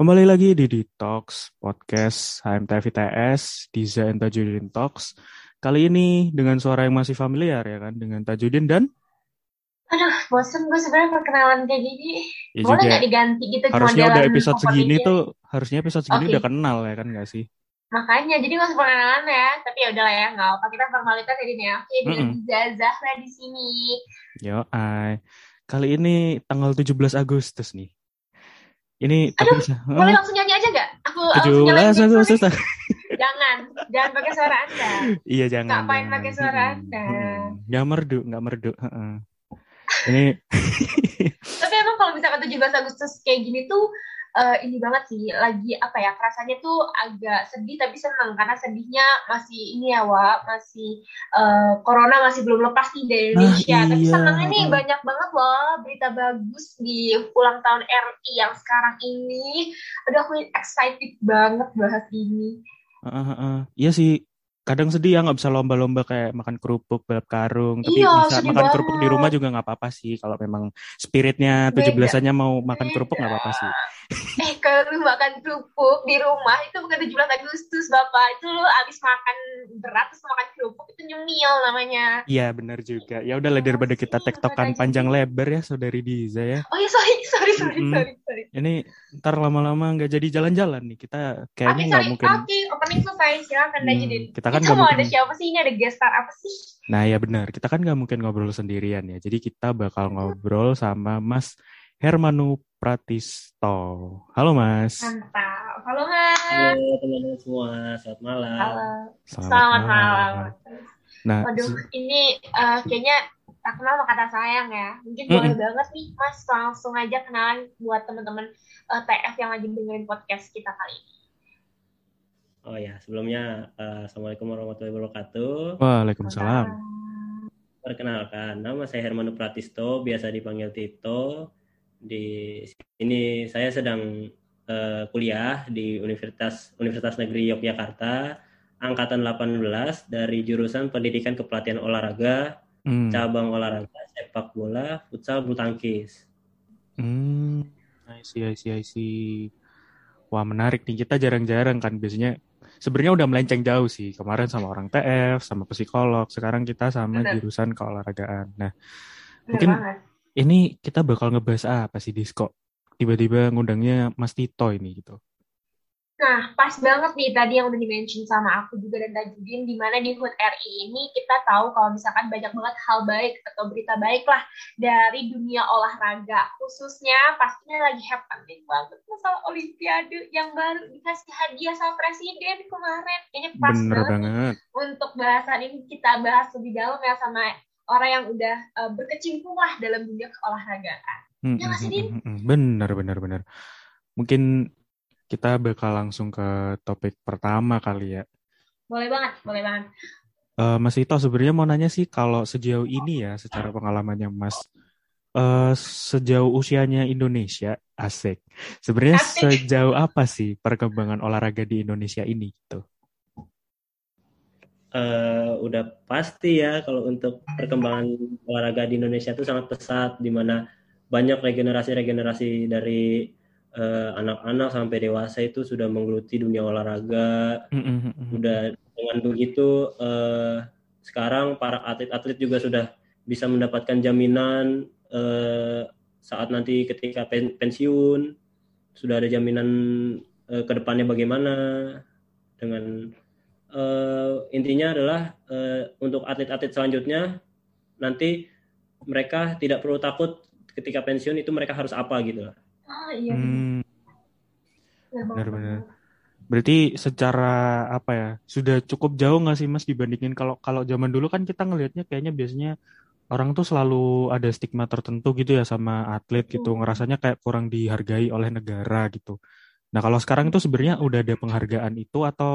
Kembali lagi di Detox Podcast HMTVTS Diza and Tajudin Talks. Kali ini dengan suara yang masih familiar ya kan dengan Tajudin dan Aduh, bosen gue sebenarnya perkenalan kayak gini. ya Boleh juga nggak diganti gitu harusnya udah episode segini openingnya? tuh harusnya episode segini Oke. udah kenal ya kan nggak sih? Makanya, jadi nggak usah perkenalan ya. Tapi ya udahlah ya, nggak apa. Kita formalitas Din ya. Oke, Mm-mm. Diza Zahra di sini. Yo, ay. Kali ini tanggal 17 Agustus nih. Ini tapi Aduh, bisa Boleh langsung nyanyi aja nggak? Aku langsung nyalain 17 mic Agustus. sorry. Jangan, jangan pakai suara Anda. Iya jangan. Ngapain jangan. pakai suara Anda? Nggak merdu, nggak merdu. heeh. Ini Tapi emang kalau misalkan 17 Agustus kayak gini tuh eh, ini banget sih lagi apa ya rasanya tuh agak sedih tapi seneng karena sedihnya masih ini ya Wak masih eh, corona masih belum lepas nih dari Indonesia Ah, tapi iya. senengnya nih banyak banget loh berita bagus di ulang tahun RI yang sekarang ini aduh aku excited banget bahas ini Heeh, heeh. Iya sih, kadang sedih ya nggak bisa lomba-lomba kayak makan kerupuk balap karung. Tapi Iya, bisa makan kerupuk di banget. rumah juga nggak apa-apa sih. Kalau memang spiritnya Beda. 17-annya mau makan kerupuk nggak apa-apa sih. Eh kalau lu makan kerupuk di rumah itu bukan 17 Agustus Bapak itu lu abis makan berat terus makan kerupuk itu nyemil namanya Iya benar juga. Ya udahlah daripada kita Iya, tektokan panjang lebar ya saudari Diza ya. Oh ya sorry, sorry, sorry, Mm-mm. sorry, sorry. Ini ntar lama-lama nggak jadi jalan-jalan nih. Kita kayaknya nggak mungkin. Oke, opening selesai. Silakan Hmm, kita kan Itu nggak mau mungkin- ada siapa sih? Ini ada guest star apa sih? Nah ya benar, kita kan nggak mungkin ngobrol sendirian ya. Jadi kita bakal ngobrol sama Mas Hermanu Pratisto. Halo Mas. Mantap. Halo, Mas. Halo teman-teman semua, selamat malam. Halo. Selamat malam. Nah, Waduh, ini eh, kayaknya tak kenal sama kata sayang ya. Mungkin Mm-mm. boleh banget nih, Mas. Langsung aja kenalan buat teman-teman eh, TF yang lagi dengerin podcast kita kali ini. Oh ya, sebelumnya eh, Assalamualaikum warahmatullahi wabarakatuh. Waalaikumsalam. Perkenalkan, nama saya Hermanu Pratisto, biasa dipanggil Tito. Di sini saya sedang eh, kuliah di Universitas Universitas Negeri Yogyakarta, angkatan 18 dari jurusan Pendidikan Kepelatihan Olahraga, Hmm. cabang olahraga sepak bola, futsal, bulu tangkis. Hmm. I see, I see, I see. Wah, menarik nih. Kita jarang-jarang kan biasanya sebenarnya udah melenceng jauh sih. Kemarin sama orang TF, sama psikolog. Sekarang kita sama jurusan keolahragaan. Nah, Bener Mungkin- banget. Ini kita bakal ngebahas apa sih, Disko? Tiba-tiba ngundangnya Mas Tito ini gitu. Nah, pas banget nih tadi yang udah di-mention sama aku juga dan Tajudin, di mana di HUT RI ini kita tahu kalau misalkan banyak banget hal baik atau berita baik lah dari dunia olahraga. Khususnya pastinya lagi happening banget masalah Olimpiade yang baru dikasih hadiah sama Presiden kemarin. Ini pas Bener banget banget. untuk bahasan ini kita bahas lebih dalam ya sama orang yang udah eh, berkecimpung lah dalam dunia keolahragaan. Hmm, Ya nggak sih, hmm, Din? hmm, hmm. Bener, bener, bener. Mungkin kita bakal langsung ke topik pertama kali ya. Boleh banget, boleh banget. Eh, Mas Tito sebenarnya mau nanya sih kalau sejauh ini ya secara pengalamannya Mas eh sejauh usianya Indonesia asik. Sebenarnya Asik. sejauh apa sih perkembangan olahraga di Indonesia ini gitu? Eh udah pasti ya kalau untuk perkembangan olahraga di Indonesia itu sangat pesat di mana banyak regenerasi-regenerasi dari eh, anak-anak sampai dewasa itu sudah menggeluti dunia olahraga. Mm, mm, mm, mm. Udah dengan begitu eh, sekarang para atlet-atlet juga sudah bisa mendapatkan jaminan eh, saat nanti ketika pen- pensiun sudah ada jaminan eh, ke depannya bagaimana dengan eh, intinya adalah eh, untuk atlet-atlet selanjutnya nanti mereka tidak perlu takut ketika pensiun itu mereka harus apa gitu lah. Oh iya, Hmm, benar-benar. Berarti secara apa ya sudah cukup jauh nggak sih Mas dibandingin kalau kalau zaman dulu kan kita ngelihatnya kayaknya biasanya orang tuh selalu ada stigma tertentu gitu ya sama atlet gitu Hmm. ngerasanya kayak kurang dihargai oleh negara gitu. Nah kalau sekarang itu sebenarnya udah ada penghargaan itu atau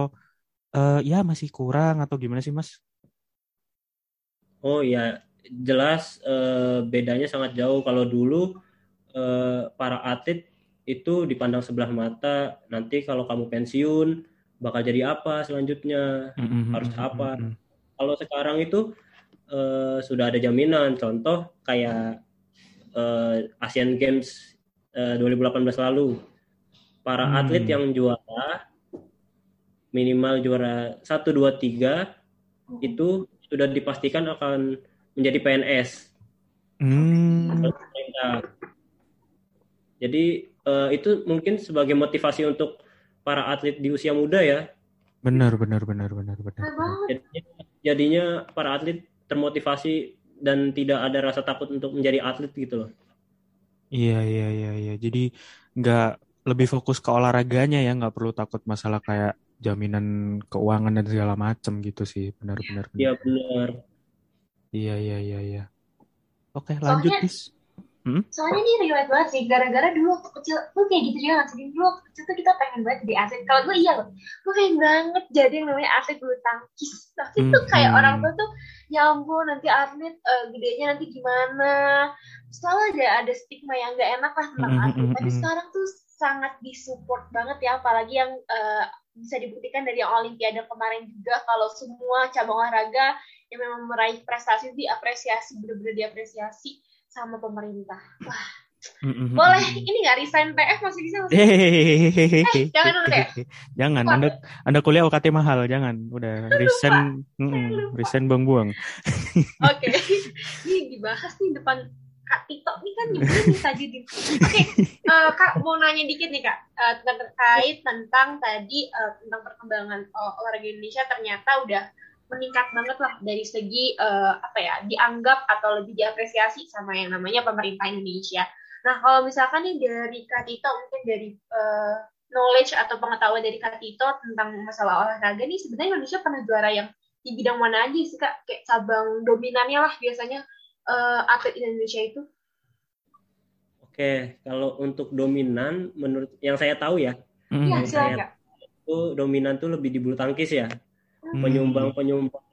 eh, ya masih kurang atau gimana sih Mas? Oh ya jelas eh, bedanya sangat jauh. Kalau dulu eh, para atlet itu dipandang sebelah mata. Nanti kalau kamu pensiun bakal jadi apa selanjutnya? Mm-mm, harus mm-mm, apa? mm-mm. kalau sekarang itu eh, sudah ada jaminan. Contoh kayak eh, Asian Games eh, 2018 lalu. Para Hmm. atlet yang juara minimal juara 1 2 3 itu sudah dipastikan akan menjadi PNS. Hmm. Jadi eh, itu mungkin sebagai motivasi untuk para atlet di usia muda ya. Benar, benar, benar, benar, benar. Jadinya, jadinya para atlet termotivasi dan tidak ada rasa takut untuk menjadi atlet gitu loh. Iya, iya, iya, iya. Jadi nggak lebih fokus ke olahraganya ya, nggak perlu takut masalah kayak jaminan keuangan dan segala macem gitu sih. Benar, benar, benar. Iya benar. Iya, iya, iya, iya. Oke, lanjut, Soalnya- Dis. Soalnya ini relate banget sih, gara-gara dulu waktu kecil, lu kayak gitu juga nggak sih? Dulu waktu kecil tuh kita pengen banget jadi atlet. Kalau gue iya loh, gue pengen banget jadi yang namanya atlet bulu tangkis. Tapi tuh kayak Mhm. orang tua tuh, ya ampun nanti atlet eh, gedenya nanti gimana. Selalu ada ada stigma yang nggak enak lah tentang Mhm, atlet. Tapi mhm. sekarang tuh sangat disupport banget ya, apalagi yang eh, bisa dibuktikan dari yang Olimpiade kemarin juga kalau semua cabang olahraga yang memang meraih prestasi diapresiasi bener-bener diapresiasi sama pemerintah. Mm-mm. Boleh ini nggak resign PF masih bisa masih? Hehehe. Eh, jangan dulu deh. Jangan, Wah. Anda Anda kuliah UKT mahal, jangan. Udah resign, mm-mm, resign buang-buang. Oke, ini dibahas nih depan Kak Tito nih kan nyebelin nih Tajudin. Oke, eh, Kak mau nanya dikit nih Kak tentang terkait tentang tadi eh, tentang perkembangan eh, olahraga Indonesia ternyata udah meningkat banget lah dari segi eh, apa ya dianggap atau lebih diapresiasi sama yang namanya pemerintah Indonesia. Nah kalau misalkan nih dari Kak Tito mungkin dari eh, knowledge atau pengetahuan dari Kak Tito tentang masalah olahraga nih sebenarnya Indonesia pernah juara yang di bidang mana aja sih Kak? Kayak cabang dominannya lah biasanya eh, atlet Indonesia itu. Oke, kalau untuk dominan menurut yang saya tahu ya. Iya, Hmm, silakan saya- itu dominan tuh lebih di bulu tangkis ya. Hmm. Penyumbang-penyumbang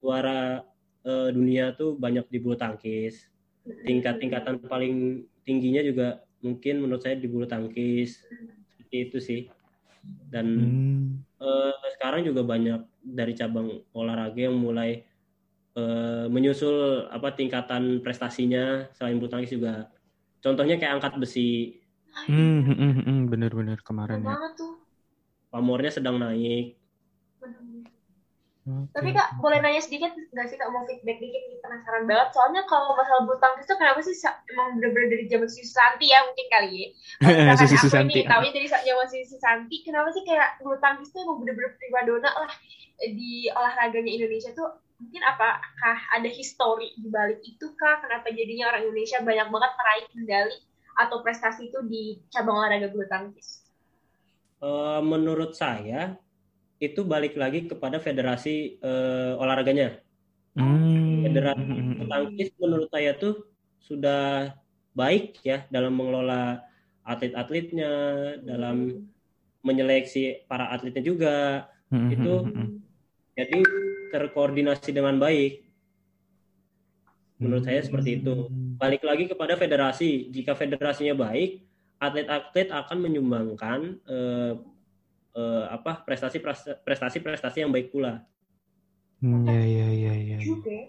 juara eh, dunia tuh banyak di bulu tangkis. Tingkat-tingkatan paling tingginya juga mungkin menurut saya di bulu tangkis. Seperti itu sih. Dan Hmm. eh, sekarang juga banyak dari cabang olahraga yang mulai eh, menyusul apa tingkatan prestasinya selain bulu tangkis juga. Contohnya kayak angkat besi, Hmm, hmm, hmm, hmm, bener-bener kemarin ya. tuh. pamornya sedang naik. Oke. Tapi Kak, boleh nanya sedikit nggak sih Kak mau feedback dikit nih penasaran banget. Soalnya kalau masalah bulu tangkis tuh kenapa sih emang bener-bener dari zaman Susi Santi ya mungkin kali ya. Susi aku Susanti. ini tahunya dari zaman Susi Santi, kenapa sih kayak bulu tangkis tuh emang bener-bener primadona lah di olahraganya Indonesia tuh mungkin apakah ada histori di balik itu kah? Kenapa jadinya orang Indonesia banyak banget meraih medali atau prestasi itu di cabang olahraga bulu tangkis? Eh, menurut saya itu balik lagi kepada federasi eh, olahraganya. Hmm, Federasi hmm, hmm, bulu tangkis menurut saya tuh sudah baik ya dalam mengelola atlet-atletnya, dalam menyeleksi para atletnya juga. hmm, hmm, itu hmm, hmm. Jadi terkoordinasi dengan baik. Menurut saya seperti itu. Hmm. Balik lagi kepada federasi. Jika federasinya baik, atlet-atlet akan menyumbangkan eh, eh, apa prestasi prestasi prestasi yang baik pula. Hmm, ya, ya, ya, ya. ya. juga ya.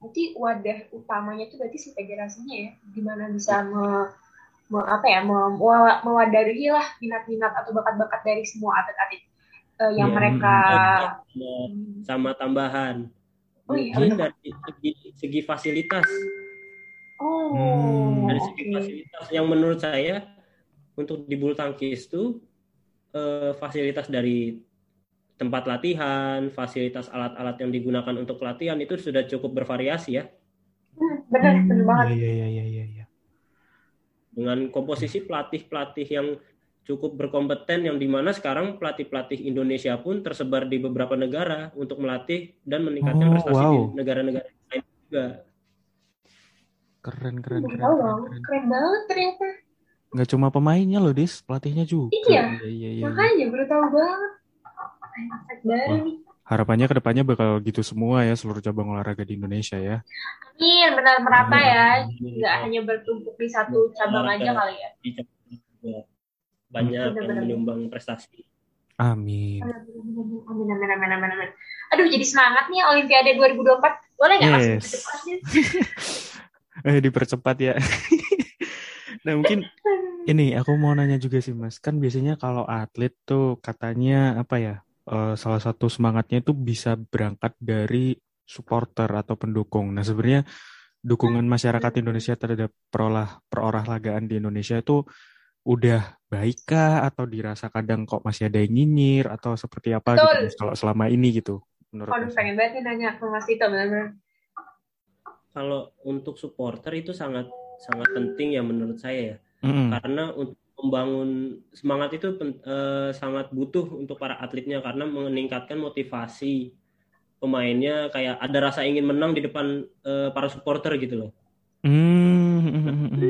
Berarti wadah utamanya itu berarti si federasinya ya, gimana bisa me, me- apa ya, me- mewa- mewadahi lah minat-minat atau bakat-bakat dari semua atlet-atlet eh, yang Iya. mereka Sama, sama tambahan. Oh iya, Mungkin benar. dari segi, segi fasilitas, oh Hmm. dari segi oke. fasilitas yang menurut saya untuk di bulu tangkis itu eh, fasilitas dari tempat latihan, fasilitas alat-alat yang digunakan untuk latihan itu sudah cukup bervariasi ya. Hmm, bener bener banget Ya, ya, ya, ya, ya. dengan komposisi pelatih-pelatih yang cukup berkompeten yang di mana sekarang pelatih-pelatih Indonesia pun tersebar di beberapa negara untuk melatih dan meningkatkan Oh, prestasi wow. di negara-negara lain juga. Keren, keren, keren, keren, loh, keren. keren banget ternyata Nggak cuma pemainnya loh, Dis, pelatihnya juga. Iya. Iya, iya, iya. makanya baru tahu banget Wah. nih Harapannya ke depannya bakal gitu semua ya seluruh cabang olahraga di Indonesia ya. Amin, benar merata ya nggak hanya bertumpuk di satu cabang aja kali ya Banyak yang Benar-benar. menyumbang prestasi. Amin. Amin, amin, amin, amin, amin. Aduh, jadi semangat nih Olimpiade 2024. Boleh nggak Yes. dipercepat sih? Eh dipercepat ya. nah mungkin ini aku mau nanya juga sih Mas. Kan biasanya kalau atlet tuh katanya apa ya? eh, salah satu semangatnya itu bisa berangkat dari supporter atau pendukung. Nah, sebenarnya dukungan masyarakat Indonesia terhadap perolah perolahragaan di Indonesia itu udah baikkah atau dirasa kadang kok masih ada yang nyinyir atau seperti apa gitu Betul. Mas, kalau selama ini gitu menurut Aduh, pengen banget nih nanya ke Mas Tito, bener-bener. Kalau untuk supporter itu sangat sangat penting ya menurut saya ya. Karena untuk membangun semangat itu pen- eh, sangat butuh untuk para atletnya karena meningkatkan motivasi pemainnya kayak ada rasa ingin menang di depan eh, para supporter gitu loh. Mm.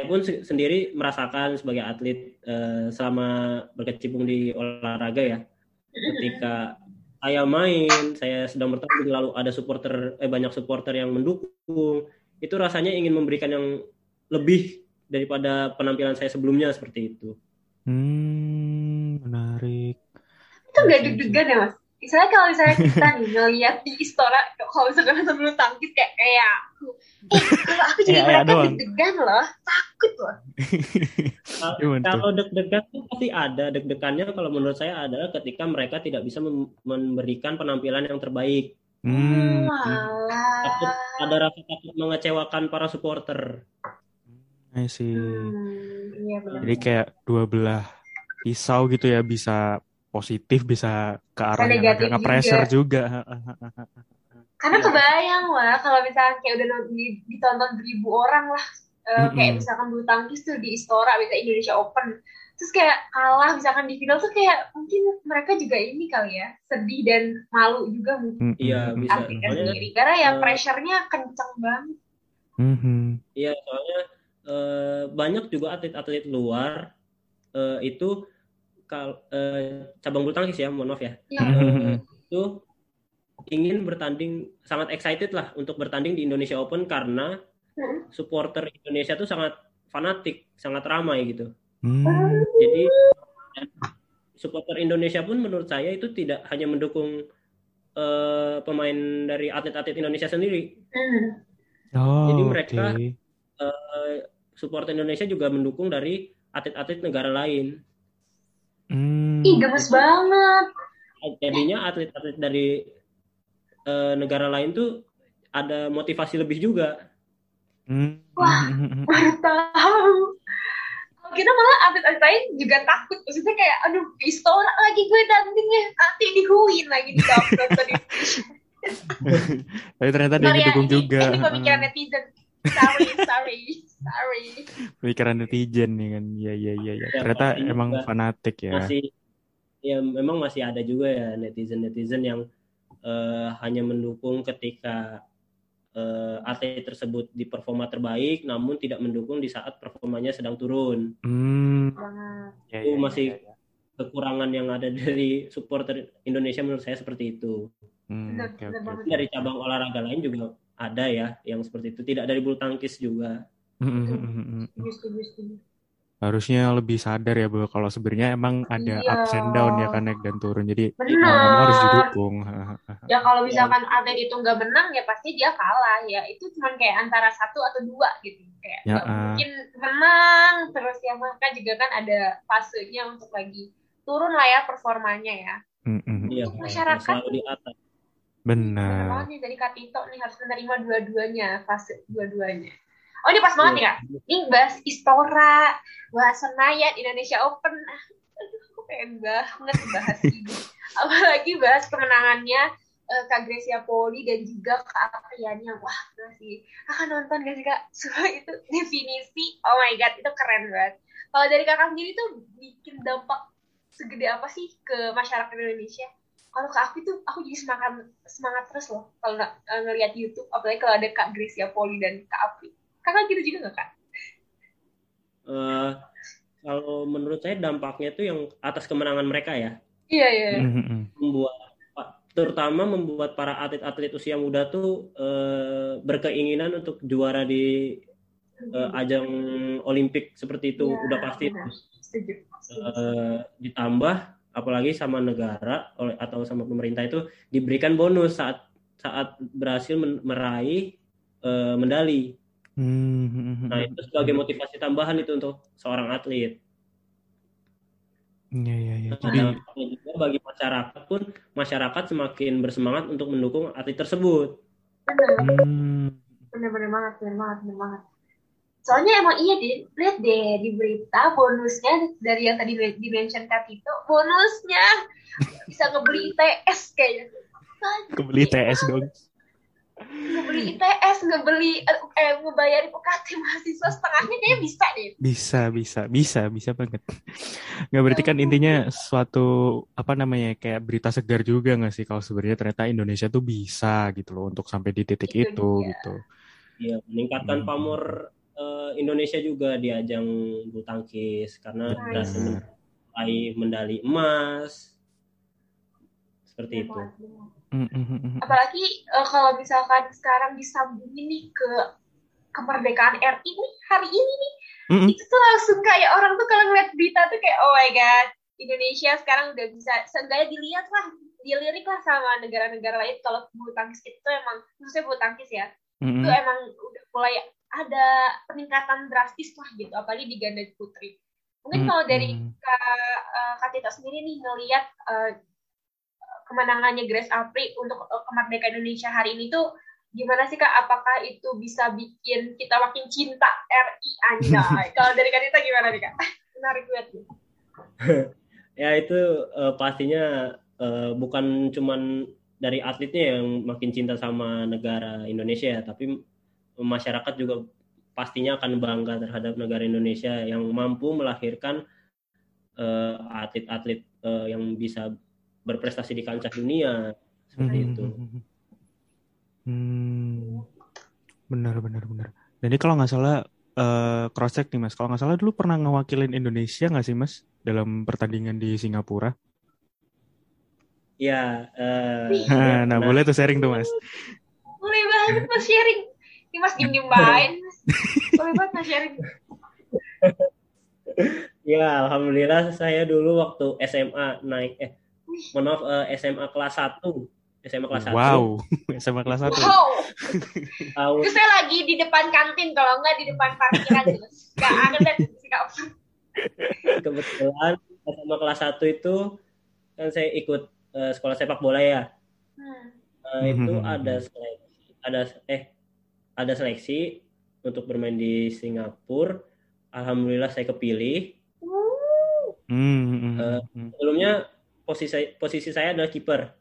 Saya pun se- sendiri merasakan sebagai atlet eh, selama berkecimpung di olahraga ya. Ketika saya main, saya sedang bertanding lalu ada supporter eh banyak supporter yang mendukung, itu rasanya ingin memberikan yang lebih daripada penampilan saya sebelumnya seperti itu. Hmm, menarik. Itu gak deg-degan ya, Mas? Misalnya kalau misalnya kita nih ngeliat di Istora, kalau misalnya nonton bulu tangkis kayak kayak aku. Eh, kalau aku jadi Kayak mereka doang. deg-degan loh. Takut loh. Tuh? Kalau deg-degan itu pasti ada. Deg-degannya kalau menurut saya adalah ketika mereka tidak bisa mem- memberikan penampilan yang terbaik. Hmm. Takut Walah. ada rasa takut mengecewakan para supporter. I see. Hmm, iya benar. Jadi kayak dua belah pisau gitu ya bisa positif bisa ke arah yang negatif agak nge-pressure juga. Karena Iya. kebayang lah kalau misalnya kayak udah ditonton beribu orang lah, eh, kayak Mm-mm. misalkan bulu tangkis tuh di Istora, misalnya Indonesia Open, terus kayak kalah misalkan di final tuh kayak mungkin mereka juga ini kali ya sedih dan malu juga mungkin Iya, bisa. Soalnya, sendiri karena ya eh, pressure-nya kenceng banget. Mhm. Iya, soalnya eh, banyak juga atlet-atlet luar eh, itu kal eh, cabang bulu tangkis ya, mohon maaf ya, Ya, itu ingin bertanding sangat excited lah untuk bertanding di Indonesia Open karena Mm. supporter Indonesia tuh sangat fanatik, sangat ramai gitu. Hmm. Jadi supporter Indonesia pun menurut saya itu tidak hanya mendukung eh, pemain dari atlet-atlet Indonesia sendiri. Hmm. Oh, Jadi mereka- oke. Eh, supporter Indonesia juga mendukung dari atlet-atlet negara lain. Hmm. Ih, gemes banget. Jadinya atlet-atlet dari eh, negara lain tuh ada motivasi lebih juga. Hmm. Wah. Baru tahu. Kita malah atlet-atlet lain juga takut. Maksudnya kayak, aduh, di Istora lagi gue tandingnya. Nanti dihuin lagi di di Tapi ternyata dia ya, didukung ini- juga. Ini pemikiran netizen. Sorry, sorry, sorry. Pemikiran netizen nih kan. Iya, iya, iya. iya. Ya, Ternyata pasti emang juga. fanatik ya. Masih ya memang masih ada juga ya netizen-netizen yang eh, hanya mendukung ketika eh, atlet tersebut di performa terbaik namun tidak mendukung di saat performanya sedang turun. Hmm. Banget. Ya, Itu ya, ya, masih- ya, ya. Kekurangan yang ada dari supporter Indonesia menurut saya seperti itu. Hmm, banget. oke. Dari cabang olahraga lain juga ada ya yang seperti itu. Tidak dari bulu tangkis juga. Hmm, hmm, hmm. Harusnya lebih sadar ya bahwa kalau sebenarnya emang ada Iya. ups and down ya kan naik dan turun. Jadi mau harus didukung. Ya kalau misalkan atlet itu nggak menang ya pasti dia kalah ya. Itu cuma kayak antara satu atau dua gitu. Kayak Ya, ah. mungkin menang terus ya maka juga kan ada fasenya untuk lagi turun lah ya performanya ya. Hmm, hmm. Iya, Masyarakat- selalu di atas. Benar nih dari Kak Tito nih harus menerima dua-duanya fase dua-duanya. Oh ini pas banget nih kak. Ini bahas Istora, bahas Senayan, Indonesia Open. Aduh, aku pengen banget bahas ini. Apalagi bahas kemenangannya eh, Kak Gracia Poli dan juga Kak Apriani yang wah gila sih. Akan nonton gak sih kak? Semua itu definisi. Oh my god itu keren banget. Kalau dari kakak sendiri tuh bikin dampak segede apa sih ke masyarakat Indonesia? Kalau ke aku tuh aku jadi semangat semangat terus loh kalau nggak eh, ngelihat YouTube apalagi kalau ada Kak Gracia Poli dan Kak Apri. Kakak gitu juga nggak kak? Eh, kalau menurut saya dampaknya itu yang atas kemenangan mereka ya. Iya iya. Hmm, hmm, hmm. membuat terutama membuat para atlet-atlet usia muda tuh eh, berkeinginan untuk juara di eh, ajang Olimpik seperti itu Iya, udah pasti. Setuju. setuju. Eh, ditambah apalagi sama negara oleh atau sama pemerintah itu diberikan bonus saat saat berhasil men- meraih eh, medali Hmm. Nah itu sebagai motivasi tambahan itu untuk seorang atlet. Iya, iya, iya. Nah, Jadi, juga bagi masyarakat pun masyarakat semakin bersemangat untuk mendukung atlet tersebut. Bener, hmm. bener-bener banget, bener banget, bener banget. Soalnya emang iya deh, lihat deh di berita bonusnya dari yang tadi di-mention Kak Tito, bonusnya bisa ngebeli ITS kayaknya. Kebeli TS dong. Ngebeli ITS, ngebeli eh, ngebayarin UKT mahasiswa setengahnya kayaknya bisa deh. Bisa, bisa, bisa, bisa banget. Nggak berarti kan intinya suatu apa namanya kayak berita segar juga nggak sih kalau sebenarnya ternyata Indonesia tuh bisa gitu loh untuk sampai di titik Itu itu dia. gitu. Ya, meningkatkan Hmm. pamor eh, Indonesia juga di ajang bulu tangkis karena Nice. berhasil meraih medali emas. Seperti Bener itu. Mm, mm, mm. Apalagi eh, kalau misalkan sekarang disambungin nih ke kemerdekaan RI nih hari ini nih Mm, mm. itu tuh langsung kayak orang tuh kalau ngeliat berita tuh kayak oh my god Indonesia sekarang udah bisa seenggaknya dilihat lah dilirik lah sama negara-negara lain kalau bulu tangkis itu emang khususnya bulu tangkis ya Mm, itu mm. emang udah mulai ada peningkatan drastis lah gitu apalagi di ganda putri mungkin kalau dari Mm, mm. Kak, eh, Kak Tito sendiri nih ngelihat eh, kemenangannya Grace Apri untuk eh, kemerdekaan Indonesia hari ini tuh gimana sih Kak? Apakah itu bisa bikin kita makin cinta RI anjay? kalau dari Kak Tito gimana nih Kak? Menarik banget. Ya itu eh, pastinya eh, bukan cuman dari atletnya yang makin cinta sama negara Indonesia, ya, tapi masyarakat juga pastinya akan bangga terhadap negara Indonesia yang mampu melahirkan eh, atlet-atlet eh, yang bisa berprestasi di kancah dunia seperti Hmm, itu. hmm, hmm. Hmm, benar, benar, benar. Dan ini kalau nggak salah eh cross check nih mas. Kalau nggak salah dulu pernah ngewakilin Indonesia nggak sih mas dalam pertandingan di Singapura? Ya, eh, Nah, nah nah, boleh tuh sharing tuh mas. Boleh banget Mas sharing. Ini Mas diem diem bain. Boleh banget Mas sharing. ya alhamdulillah saya dulu waktu SMA naik eh mohon maaf eh, SMA kelas 1 SMA kelas 1 Wow, SMA kelas 1. Wow. tahun Itu saya lagi di depan kantin kalau nggak di depan parkiran gitu. Gak ada kebetulan SMA kelas 1 itu kan saya ikut eh, sekolah sepak bola ya Hmm. Eh, itu Mhm. ada seleksi ada eh ada seleksi untuk bermain di Singapura alhamdulillah saya kepilih Uh, Hmm, hmm. sebelumnya posisi posisi saya adalah kiper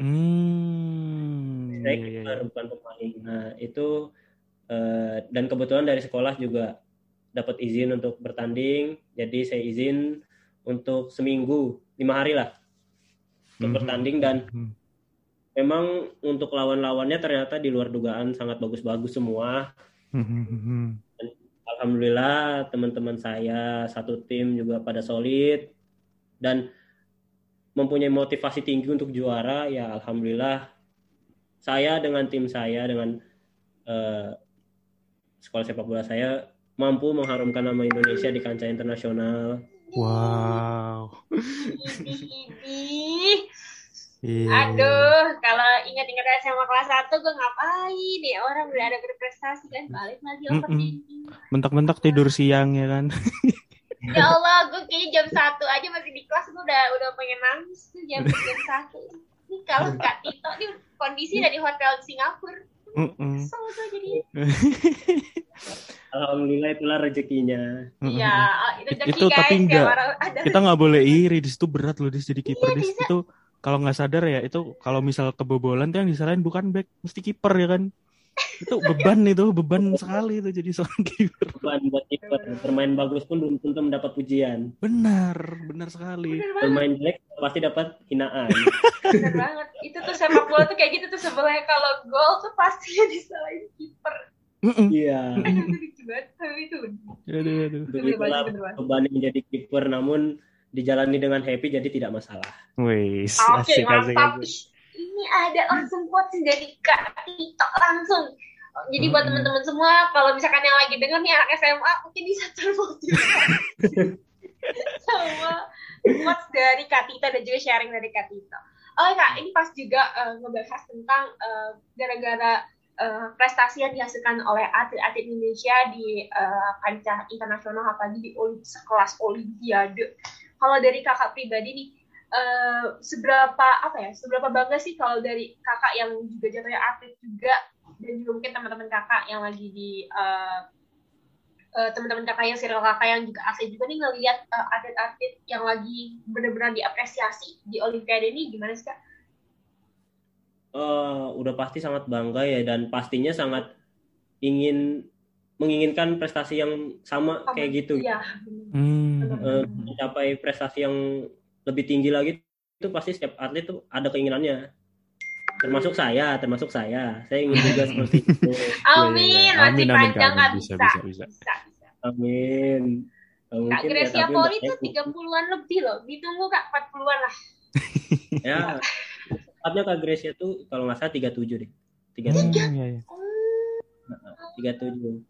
Hmm, saya iya, iya, kiper iya. bukan pemain nah itu eh, dan kebetulan dari sekolah juga dapat izin untuk bertanding jadi saya izin untuk seminggu lima hari lah untuk Mhm. bertanding dan Hmm. Memang untuk lawan-lawannya ternyata di luar dugaan sangat bagus-bagus semua. Alhamdulillah teman-teman saya satu tim juga pada solid. Dan mempunyai motivasi tinggi untuk juara ya alhamdulillah saya dengan tim saya dengan eh, sekolah sepak bola saya mampu mengharumkan nama Indonesia di kancah internasional. Wow. Iya. Aduh, kalau ingat-ingat SMA kelas 1 gue ngapain ya? Orang udah ada berprestasi kan, balik lagi overthinking. Mentak-mentak tidur siang ya kan. Ya Allah, gue kayaknya jam 1 aja masih di kelas, gue udah udah pengen nangis tuh jam, jam 1. Ini kalau Kak Tito, ini kondisi dari hotel di Singapura. Mm-mm. Kesel tuh jadi. alhamdulillah itulah rezekinya. Iya, itu It- rezeki itu guys. tapi kayak enggak. orang- ada Kita nggak boleh iri di situ berat loh di jadi kiper Iya, di bisa. Kalau nggak sadar ya itu kalau misal kebobolan tuh yang disalahin bukan back, mesti kiper ya kan. Itu beban itu, beban sekali itu jadi seorang kiper. beban buat kiper bermain bagus pun belum tentu mendapat pujian Benar, benar sekali. Bermain jelek pasti dapat hinaan bener banget. Itu tuh sepak bola tuh kayak gitu tuh sebenarnya kalau gol tuh pastinya disalahin kiper. Iya Aduh, itu Aduh, aduh. beban menjadi kiper namun dijalani dengan happy jadi tidak masalah Wis, Oke, asik, asik, mantap. asik. Ini ada langsung quotes dari Kak Tito langsung. Jadi buat Mm-mm. teman-teman semua, kalau misalkan yang lagi denger nih anak SMA, mungkin bisa termotivasi sama quotes dari Kak Tito dan juga sharing dari Kak Tito. Oh Kak, ini pas juga eh, ngebahas tentang eh, gara-gara uh, prestasi yang dihasilkan oleh atlet-atlet Indonesia di uh, kancah internasional apalagi di olimp sekelas olimpiade. Kalau dari kakak pribadi nih, uh, seberapa apa ya, seberapa bangga sih kalau dari kakak yang juga jatuhnya atlet juga dan juga mungkin teman-teman kakak yang lagi di uh, uh, teman-teman kakak yang circle kakak yang juga atlet juga nih ngelihat uh, atlet-atlet yang lagi benar-benar diapresiasi di Olimpiade ini gimana sih kak? Uh, udah pasti sangat bangga ya dan pastinya sangat ingin menginginkan prestasi yang sama oh, kayak gitu. Iya. Hmm. Uh, mencapai prestasi yang lebih tinggi lagi itu pasti setiap atlet tuh ada keinginannya. Termasuk saya termasuk saya. Saya ingin juga seperti itu. Amin masih amin, panjang kan bisa bisa, bisa, bisa. amin. Kak Gresia ya, Poli itu tiga puluhan lebih loh. Ditunggu kak empat puluhan lah. Ya. Tepatnya Kak Gresia tuh kalau nggak salah tiga tujuh deh. tiga tujuh. Hmm, iya, iya. tiga tujuh.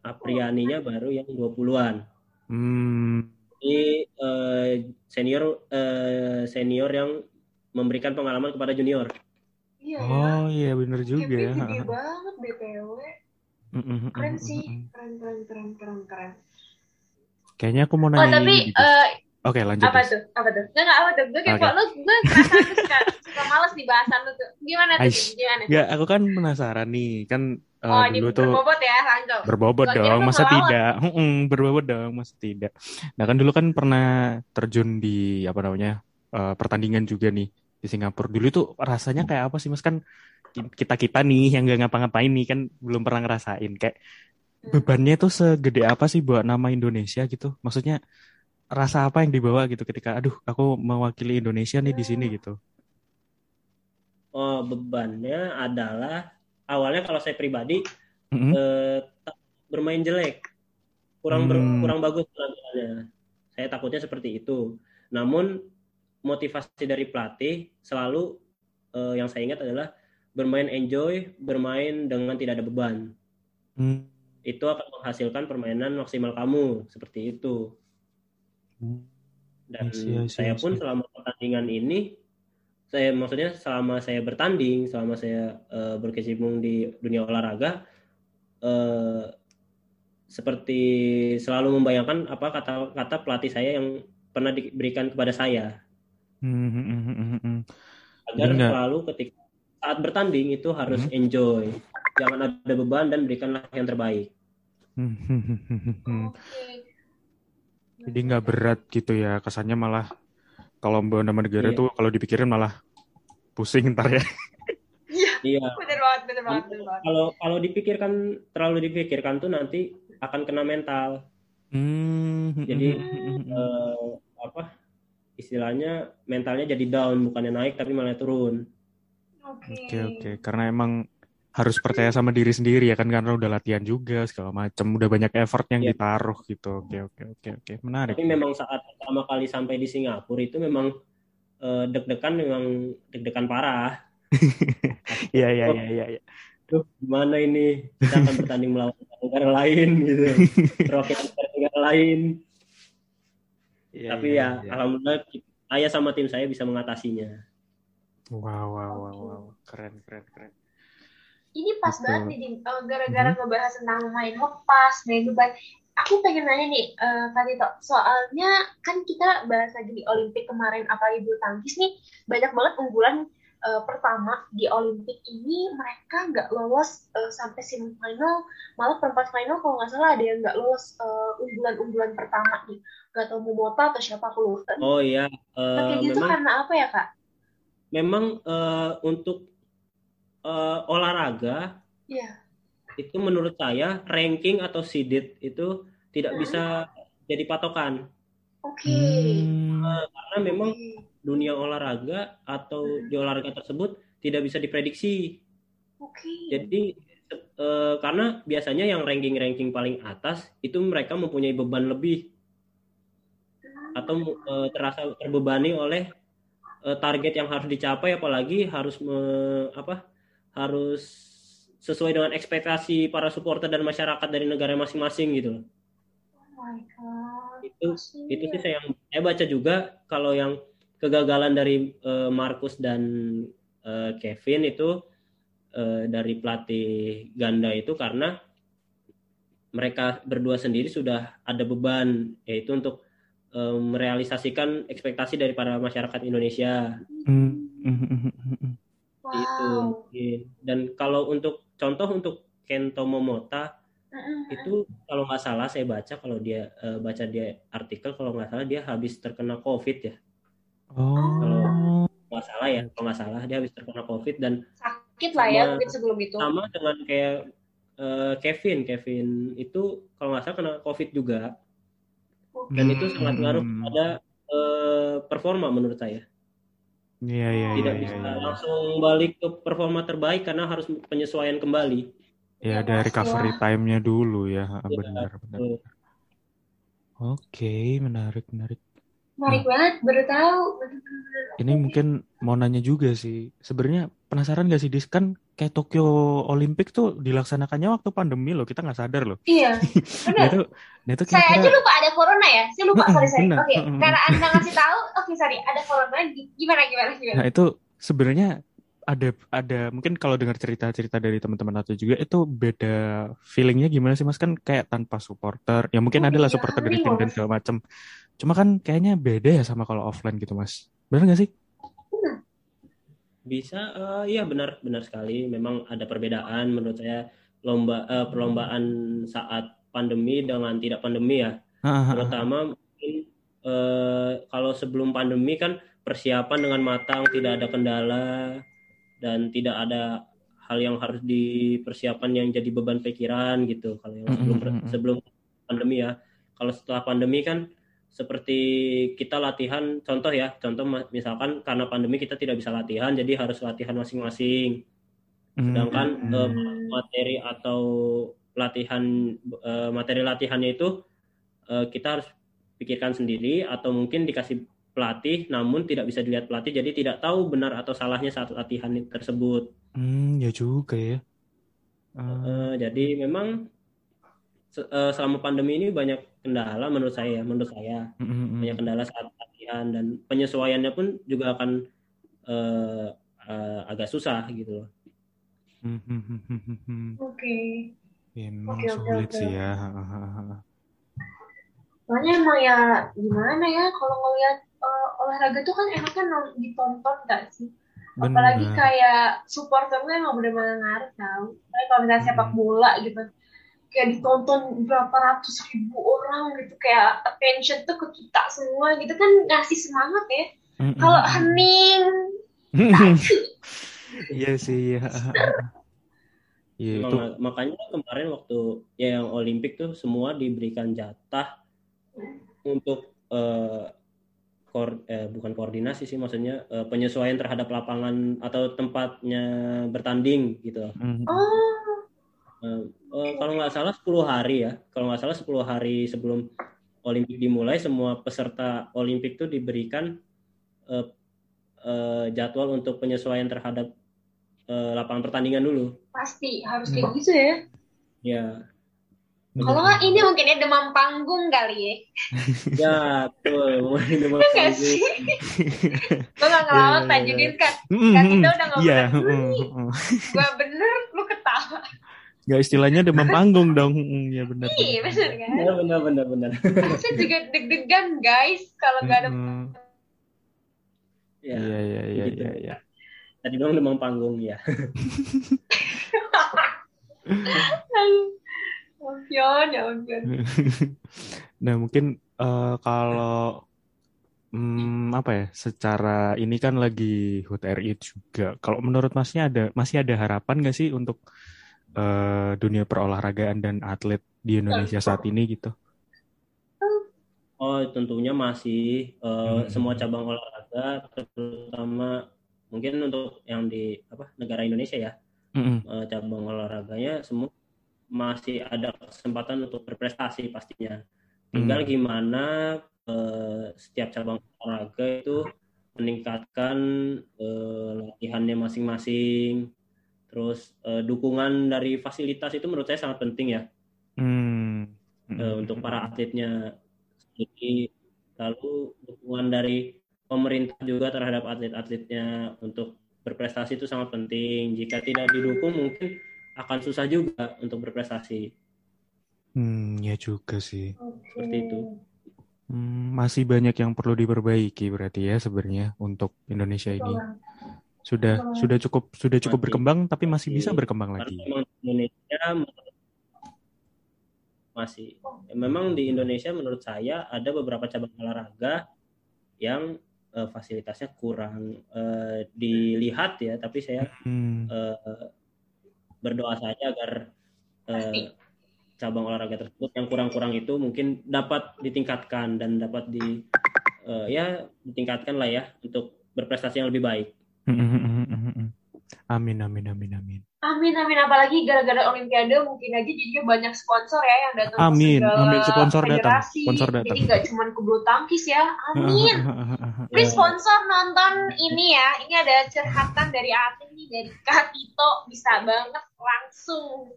Aprianinya baru yang dua puluhan hmm. ini uh, senior uh, senior yang memberikan pengalaman kepada junior Iya. Oh iya bener juga ya. gede banget BTW. Keren sih, keren keren keren keren keren. Kayaknya aku mau nanya. Oh tapi ini, uh, Oke lanjut. Apa tuh? Apa tuh? Gak gak apa tuh? Gue kayak okay. lu, gue kerasa suka, suka males di bahasan lu tuh. Gimana tuh? Aish. Gimana? Gak, aku kan penasaran nih, kan uh, oh, dulu tuh berbobot ya, langsung. Berbobot Gua dong, masa tidak? Hmm, berbobot dong, masa tidak? Nah kan dulu kan pernah terjun di apa namanya uh, pertandingan juga nih di Singapura. Dulu itu rasanya kayak apa sih mas? Kan kita kita nih yang gak ngapa-ngapain nih kan belum pernah ngerasain. Kayak bebannya itu segede apa sih buat nama Indonesia gitu? Maksudnya rasa apa yang dibawa gitu ketika aduh aku mewakili Indonesia nih di sini gitu. Oh bebannya adalah awalnya kalau saya pribadi mm-hmm. eh, bermain jelek kurang ber, hmm. kurang bagus penampilannya saya takutnya seperti itu namun motivasi dari pelatih selalu uh, yang saya ingat adalah bermain enjoy, bermain dengan tidak ada beban. Hmm. Itu akan menghasilkan permainan maksimal kamu seperti itu. Hmm. Dan see, see, saya pun selama pertandingan ini, saya maksudnya selama saya bertanding, selama saya uh, berkecimpung di dunia olahraga, uh, seperti selalu membayangkan apa kata-kata pelatih saya yang pernah diberikan kepada saya Hmm, hmm, hmm, Agar Enggak. selalu ketika saat bertanding itu harus hmm. enjoy, jangan ada beban dan berikanlah yang terbaik. Jadi nggak berat gitu ya, kesannya malah kalau nama negara iya. tuh kalau dipikirin malah pusing ntar ya. Iya. iya. Bener banget, bener banget, bener banget. Kalau kalau dipikirkan terlalu dipikirkan tuh nanti akan kena mental. Hmm. Jadi uh, apa? istilahnya mentalnya jadi down bukannya naik tapi malah turun. Oke okay. oke okay, okay. karena emang harus percaya sama diri sendiri ya kan karena udah latihan juga segala macam udah banyak effort yang yeah. ditaruh gitu oke oke oke oke menarik. Tapi memang saat pertama kali sampai di Singapura itu memang uh, deg-degan memang deg-degan parah. Iya iya iya iya. Ya. Tuh gimana ini kita akan bertanding melawan negara lain gitu. Roket negara lain Ya, Tapi ya, ya, alhamdulillah saya sama tim saya bisa mengatasinya. Wow, wow, wow, wow. Keren, keren, keren. Ini pas Betul. banget nih, uh, gara-gara hmm. ngebahas tentang main lepas, main beban. Aku pengen nanya nih, uh, Kak Tito, soalnya kan kita bahas lagi di Olimpik kemarin, apalagi bulu tangkis nih, banyak banget unggulan uh, pertama di Olimpik ini mereka nggak lolos uh, sampai semifinal malah perempat final kalau nggak salah ada yang nggak lolos uh, unggulan-unggulan pertama nih nggak tahu Momota atau siapa lupa oh iya uh, kayak gitu memang, karena apa ya kak memang uh, untuk uh, olahraga yeah. itu menurut saya ranking atau seeded itu tidak hmm. bisa jadi patokan oke okay. hmm. uh, karena memang dunia olahraga atau hmm. di olahraga tersebut tidak bisa diprediksi. Oke. Okay. Jadi e, karena biasanya yang ranking-ranking paling atas itu mereka mempunyai beban lebih atau e, terasa terbebani oleh e, target yang harus dicapai apalagi harus me, apa harus sesuai dengan ekspektasi para supporter dan masyarakat dari negara masing-masing gitu Oh my god. Itu itu sih saya yang saya baca juga kalau yang kegagalan dari uh, Marcus dan uh, Kevin itu uh, dari pelatih ganda itu karena mereka berdua sendiri sudah ada beban yaitu untuk uh, merealisasikan ekspektasi dari para masyarakat Indonesia. Hmm. Wow. Itu mungkin. Dan kalau untuk contoh untuk Kento Momota itu kalau nggak salah saya baca kalau dia uh, baca dia artikel kalau nggak salah dia habis terkena COVID ya. Oh. Kalau nggak salah ya, kalau nggak salah dia habis terkena COVID dan sakit lah ya mungkin sebelum itu. Sama dengan kayak uh, Kevin, Kevin itu kalau nggak salah kena COVID juga. Dan itu sangat ngaruh pada uh, performa menurut saya. Iya, iya, Tidak ya, bisa ya. langsung balik ke performa terbaik karena harus penyesuaian kembali. Ya, ada recovery time-nya dulu ya, ya benar, benar. Oke, menarik, menarik. Menarik nah, banget, baru tahu. Ini mungkin mau nanya juga sih. Sebenarnya penasaran gak sih, Dis? Kan kayak Tokyo Olympic tuh dilaksanakannya waktu pandemi loh. Kita nggak sadar loh. Iya, benar. nah, itu, nah itu kira -kira... Saya aja lupa ada corona ya. Saya lupa, sorry, sorry. Oke, okay. karena Anda ngasih tahu, oke, okay, sorry. Ada corona, gimana, gimana, gimana? Nah, itu sebenarnya ada ada mungkin kalau dengar cerita-cerita dari teman-teman atau juga itu beda feelingnya gimana sih mas kan kayak tanpa supporter ya mungkin oh, adalah iya, supporter dari tim dan segala macam cuma kan kayaknya beda ya sama kalau offline gitu mas benar nggak sih bisa uh, iya benar benar sekali. Memang ada perbedaan menurut saya lomba uh, perlombaan saat pandemi dengan tidak pandemi ya. Terutama mungkin uh, kalau sebelum pandemi kan persiapan dengan matang tidak ada kendala dan tidak ada hal yang harus dipersiapkan yang jadi beban pikiran gitu. Kalau yang sebelum sebelum pandemi ya. Kalau setelah pandemi kan seperti kita latihan contoh ya contoh misalkan karena pandemi kita tidak bisa latihan jadi harus latihan masing-masing sedangkan mm -hmm. uh, materi atau latihan uh, materi latihannya itu uh, kita harus pikirkan sendiri atau mungkin dikasih pelatih namun tidak bisa dilihat pelatih jadi tidak tahu benar atau salahnya saat latihan tersebut. Hmm, ya juga ya. Uh... Uh, jadi memang selama pandemi ini banyak kendala menurut saya menurut saya mm-hmm. banyak kendala saat latihan dan penyesuaiannya pun juga akan uh, uh, agak susah gitu loh. Mm-hmm. Oke. Okay. Ya, memang okay, sulit okay, sih ya. Soalnya emang ya gimana ya kalau ngeliat uh, olahraga tuh kan enaknya ditonton gak sih? Bener. Apalagi kayak supporternya emang bener-bener ngaruh tau. Kayak kalau misalnya sepak bola gitu, kayak ditonton berapa ratus ribu orang gitu, kayak attention tuh ke kita semua gitu kan ngasih semangat ya. Mm -mm. Kalau hening, Iya sih, ya. Iya itu. Makanya kemarin waktu ya yang Olimpik tuh semua diberikan jatah untuk uh, koor, eh, bukan koordinasi sih maksudnya eh, penyesuaian terhadap lapangan atau tempatnya bertanding gitu. Mm. Oh. Eh, eh, kalau nggak salah 10 hari ya. Kalau nggak salah 10 hari sebelum Olimpik dimulai semua peserta Olimpik itu diberikan eh, eh, jadwal untuk penyesuaian terhadap eh, lapangan pertandingan dulu. Pasti harus kayak gitu ya. Ya, kalau nggak ini mungkin ya demam panggung kali ya. ya, betul. Mungkin demam iya panggung. Gue nggak ngelawak yeah, Tajudin kan. Kan kita udah nggak yeah. Gue bener, lu ketawa. Gak istilahnya demam panggung dong. Ya benar. Iya benar kan. Ya benar benar benar. Saya juga deg-degan guys kalau nggak ada. Ya, iya iya iya iya. Ya. Tadi dong demam panggung ya. Ampun, ya ampun. nah mungkin uh, kalau hmm, apa ya secara ini kan lagi HUT RI juga. Kalau menurut masnya ada masih ada harapan nggak sih untuk uh, dunia perolahragaan dan atlet di Indonesia saat ini gitu? Oh tentunya masih uh, hmm. semua cabang olahraga terutama mungkin untuk yang di apa negara Indonesia ya hmm. uh, cabang olahraganya semua masih ada kesempatan untuk berprestasi pastinya. Tinggal hmm. gimana uh, setiap cabang olahraga itu meningkatkan uh, latihannya masing-masing. Terus uh, dukungan dari fasilitas itu menurut saya sangat penting ya. Hmm. Uh, untuk para atletnya. Jadi lalu dukungan dari pemerintah juga terhadap atlet-atletnya untuk berprestasi itu sangat penting. Jika tidak didukung mungkin akan susah juga untuk berprestasi. Hmm, ya juga sih. Seperti itu. Hmm, masih banyak yang perlu diperbaiki berarti ya sebenarnya untuk Indonesia ini. Sudah sudah cukup sudah cukup Masih- berkembang tapi masih masih- bisa berkembang lagi. memang di Indonesia masih ya, memang di Indonesia menurut saya ada beberapa cabang olahraga yang eh, fasilitasnya kurang eh, dilihat ya, tapi saya Hmm, eh, berdoa saja agar Pasti. cabang olahraga tersebut yang kurang-kurang itu mungkin dapat ditingkatkan dan dapat di eh, ya ditingkatkan lah ya untuk berprestasi yang lebih baik. Amin amin amin amin. Amin amin apalagi gara-gara Olimpiade mungkin aja jadinya banyak sponsor ya yang datang Amin, amin. Sponsor datang, sponsor datang. Jadi nggak cuma ke bulu tangkis ya. Amin. Please sponsor nonton ini ya. Ini ada curhatan dari Atin nih dari Kak Tito bisa banget langsung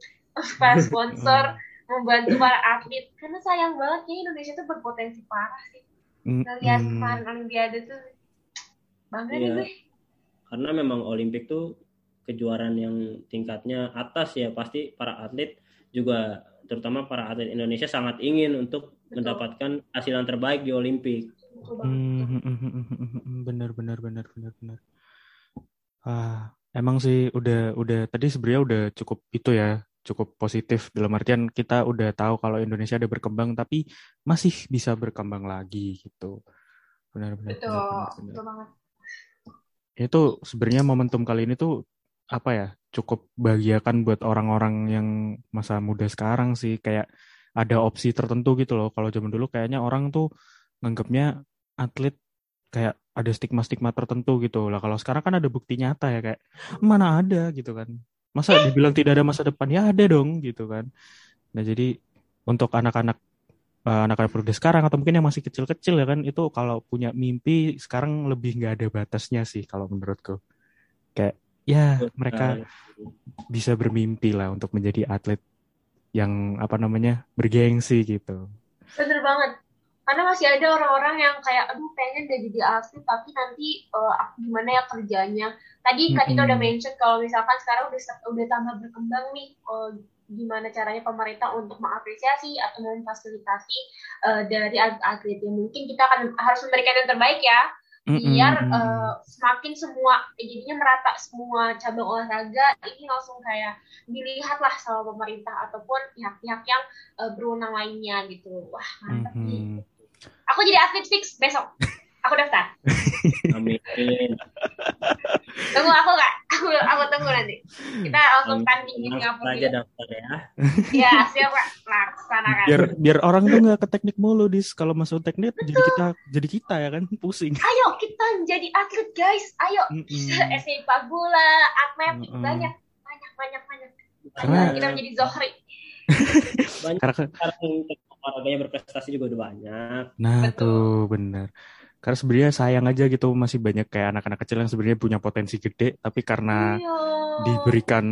para sponsor membantu para atlet karena sayang banget ya Indonesia tuh berpotensi parah sih. Hmm, Ngeliat hmm. Olimpiade tuh bangga nih Iya. gue. Karena memang Olimpik tuh kejuaraan yang tingkatnya atas ya pasti para atlet juga terutama para atlet Indonesia sangat ingin untuk Betul. mendapatkan hasil yang terbaik di Olimpik. Hmm, benar benar benar benar benar. Ah, emang sih udah udah tadi sebenarnya udah cukup itu ya, cukup positif dalam artian kita udah tahu kalau Indonesia ada berkembang tapi masih bisa berkembang lagi gitu. Benar benar Betul, benar benar benar. betul banget. Itu sebenarnya momentum kali ini tuh apa ya? Cukup bahagiakan buat orang-orang yang masa muda sekarang sih kayak ada opsi tertentu gitu loh. Kalau zaman dulu kayaknya orang tuh nganggapnya atlet kayak ada stigma-stigma tertentu gitu lah. Kalau sekarang kan ada bukti nyata ya kayak mana ada gitu kan. Masa dibilang tidak ada masa depan ya ada dong gitu kan. Nah jadi untuk anak-anak anak-anak muda sekarang atau mungkin yang masih kecil-kecil ya kan itu kalau punya mimpi sekarang lebih nggak ada batasnya sih kalau menurutku. Kayak ya mereka bisa bermimpi lah untuk menjadi atlet yang apa namanya bergengsi gitu. Bener banget. Karena masih ada orang-orang yang kayak, aduh pengen deh jadi atlet, tapi nanti aku gimana ya kerjanya. Tadi Kak Tito udah mention kalau misalkan sekarang udah udah tambah berkembang nih, eh, gimana caranya pemerintah untuk mengapresiasi atau memfasilitasi eh, dari atlet yang mungkin kita akan harus memberikan yang terbaik ya, biar Mm-mm. eh, semakin semua jadinya merata semua cabang olahraga ini langsung kayak dilihat lah sama pemerintah ataupun pihak-pihak yang eh, berwenang lainnya gitu. Wah mantap nih. Mhm. Aku jadi atlet fix besok. Aku daftar. Amin. Tunggu aku kak. Aku aku tunggu nanti. Kita langsung tanding di Singapura. Aja daftar ya. Ya siap kak. Laksanakan. biar biar orang tuh nggak ke teknik mulu dis kalau masuk teknik jadi kita jadi kita ya kan pusing Ayo kita jadi atlet guys. Ayo. Bisa sepak bola, atletik Mm-mm. banyak banyak banyak banyak. Karena- kita menjadi Zohri. Banyak karena sekarang yang olahraganya berprestasi juga udah banyak. nah Betul. tuh bener karena sebenarnya sayang aja gitu masih banyak kayak anak-anak kecil yang sebenarnya punya potensi gede tapi karena Iya. diberikan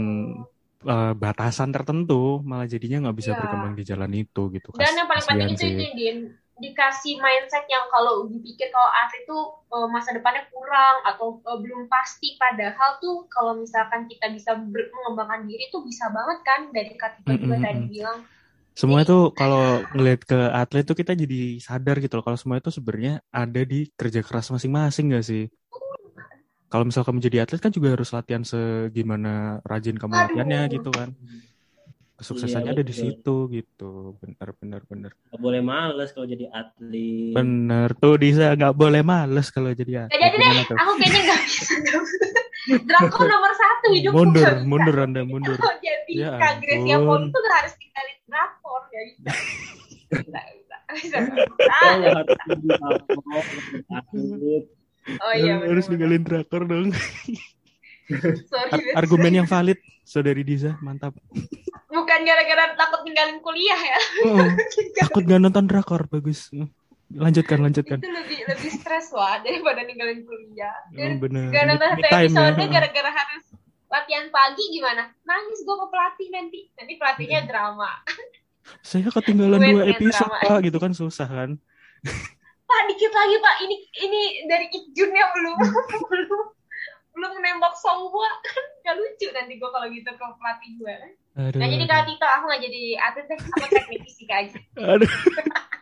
eh, batasan tertentu malah jadinya nggak bisa Iya. berkembang di jalan itu gitu Dan yang paling penting itu ini Din, dikasih mindset yang kalau dipikir kalau atlet tuh eh, masa depannya kurang atau eh, belum pasti padahal tuh kalau misalkan kita bisa ber- mengembangkan diri tuh bisa banget kan dari Katika juga Mm-mm. tadi bilang semua itu kalau ngelihat ke atlet tuh kita jadi sadar gitu loh kalau semua itu sebenarnya ada di kerja keras masing-masing gak sih? Kalau misal kamu jadi atlet kan juga harus latihan segimana rajin kamu Aduh. latihannya gitu kan. Kesuksesannya Iya, ada di situ gitu. Benar benar benar. Gak boleh males kalau jadi atlet. benar tuh Disa. Nggak boleh males kalau jadi atlet. Gak jadi deh, aku kayaknya gak bisa Drakor nomor satu hidup mundur bisa. mundur anda mundur. Kalau jadi Ya Kak Gracia ampun. Poli tuh harus tinggalin drakor bisa bisa, bisa, atlet. Oh iya harus ninggalin drakor dong. Sorry, Ar- argumen yang valid saudari Disa mantap. Bukan gara-gara takut ninggalin kuliah ya. Oh, takut gak nonton drakor bagus lanjutkan lanjutkan. Itu lebih lebih stres wah daripada ninggalin kuliah. Oh, dan bener. satu time ya. gara-gara harus latihan pagi gimana? Nangis gue ke pelatih nanti. Nanti pelatihnya drama. Saya ketinggalan dua episode drama. pak gitu kan susah kan? Pak dikit lagi pak. Ini ini dari Ikjunnya belum belum belum nembak semua kan gak lucu nanti gue kalau gitu ke pelatih gue kan. Nah jadi Kak Tito aku gak jadi atlet deh aku teknik fisik aja. Aduh.